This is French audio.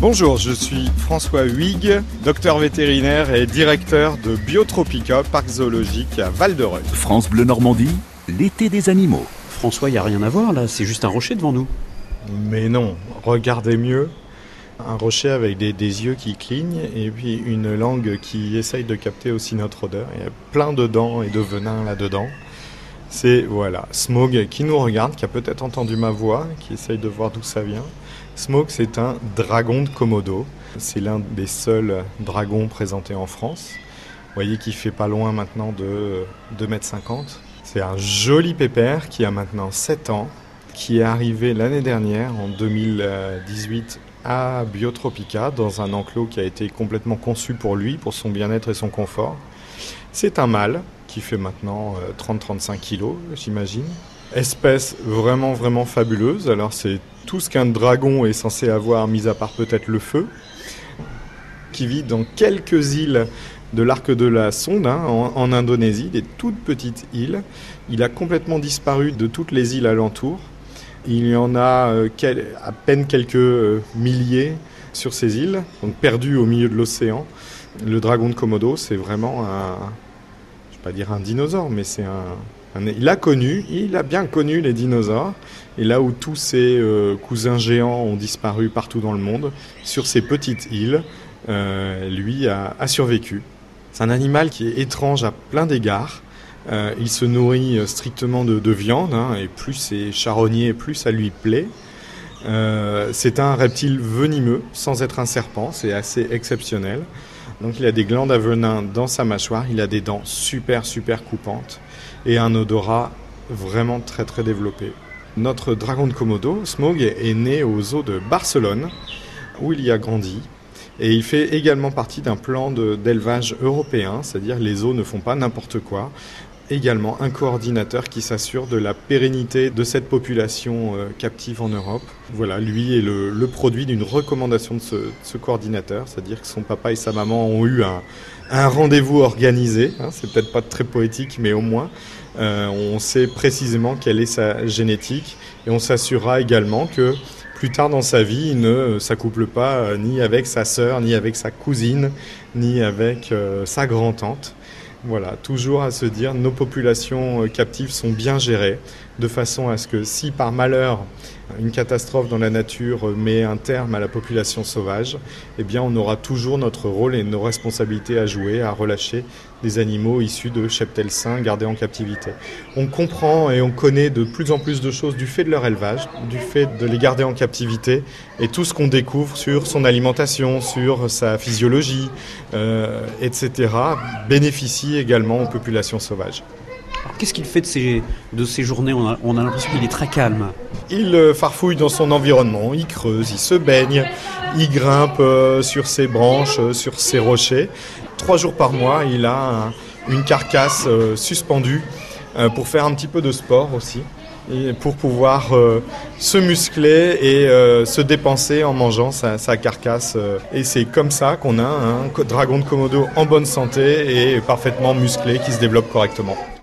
Bonjour, je suis François Huyghe, docteur vétérinaire et directeur de Biotropica, parc zoologique à Val-de-Reuil. France Bleu Normandie, l'été des animaux. François, il n'y a rien à voir là, c'est juste un rocher devant nous. Mais non, regardez mieux. Un rocher avec des, des, yeux qui clignent et puis une langue qui essaye de capter aussi notre odeur. Il y a plein de dents et de venin là-dedans. C'est voilà, Smog qui nous regarde, qui a peut-être entendu ma voix, qui essaye de voir d'où ça vient. Smog, c'est un dragon de Komodo. C'est l'un des seuls dragons présentés en France. Vous voyez qu'il fait pas loin maintenant de 2,50 m. C'est un joli pépère qui a maintenant 7 ans, qui est arrivé l'année dernière, en 2018, à Biotropica, dans un enclos qui a été complètement conçu pour lui, pour son bien-être et son confort. C'est un mâle qui fait maintenant 30-35 kilos, j'imagine. Espèce vraiment, vraiment fabuleuse. Alors, c'est tout ce qu'un dragon est censé avoir, mis à part peut-être le feu, qui vit dans quelques îles de l'arc de la Sonde, hein, en, Indonésie, des toutes petites îles. Il a complètement disparu de toutes les îles alentours. Il y en a euh, à peine quelques euh, milliers sur ces îles, donc perdus au milieu de l'océan. Le dragon de Komodo, c'est vraiment un, pas dire un dinosaure, mais c'est un, il a connu, il a bien connu les dinosaures. Et là où tous ses euh, cousins géants ont disparu partout dans le monde, sur ces petites îles, euh, lui a, survécu. C'est un animal qui est étrange à plein d'égards. Euh, il se nourrit strictement de, de viande, hein, et plus c'est charognard, plus ça lui plaît. C'est un reptile venimeux, sans être un serpent, c'est assez exceptionnel. Donc il a des glandes à venin dans sa mâchoire, il a des dents super super coupantes et un odorat vraiment très très développé. Notre dragon de Komodo, Smog, est né aux eaux de Barcelone, où il y a grandi. Et il fait également partie d'un plan d'élevage européen, c'est-à-dire les eaux ne font pas n'importe quoi. Également un coordinateur qui s'assure de la pérennité de cette population euh, captive en Europe. Voilà, lui est le, produit d'une recommandation de ce, coordinateur, c'est-à-dire que son papa et sa maman ont eu un, rendez-vous organisé. Hein, c'est peut-être pas très poétique, mais au moins euh, on sait précisément quelle est sa génétique et on s'assurera également que plus tard dans sa vie, il ne s'accouple pas euh, ni avec sa sœur, ni avec sa cousine, ni avec sa grand-tante. Voilà, toujours à se dire, nos populations captives sont bien gérées, de façon à ce que si par malheur une catastrophe dans la nature met un terme à la population sauvage, eh bien on aura toujours notre rôle et nos responsabilités à jouer, à relâcher des animaux issus de cheptels sains gardés en captivité. On comprend et on connaît de plus en plus de choses du fait de leur élevage, du fait de les garder en captivité et tout ce qu'on découvre sur son alimentation, sur sa physiologie, euh, etc., bénéficie également aux populations sauvages. Qu'est-ce qu'il fait de ces, de ces journées On a, on a l'impression qu'il est très calme. Il euh, farfouille dans son environnement, il creuse, il se baigne, il grimpe euh, sur ses branches, euh, sur ses rochers. Trois jours par mois, il a un, une carcasse suspendue pour faire un petit peu de sport aussi. Pour pouvoir euh, se muscler et euh, se dépenser en mangeant sa, sa carcasse. Et c'est comme ça qu'on a un dragon de Komodo en bonne santé et parfaitement musclé qui se développe correctement.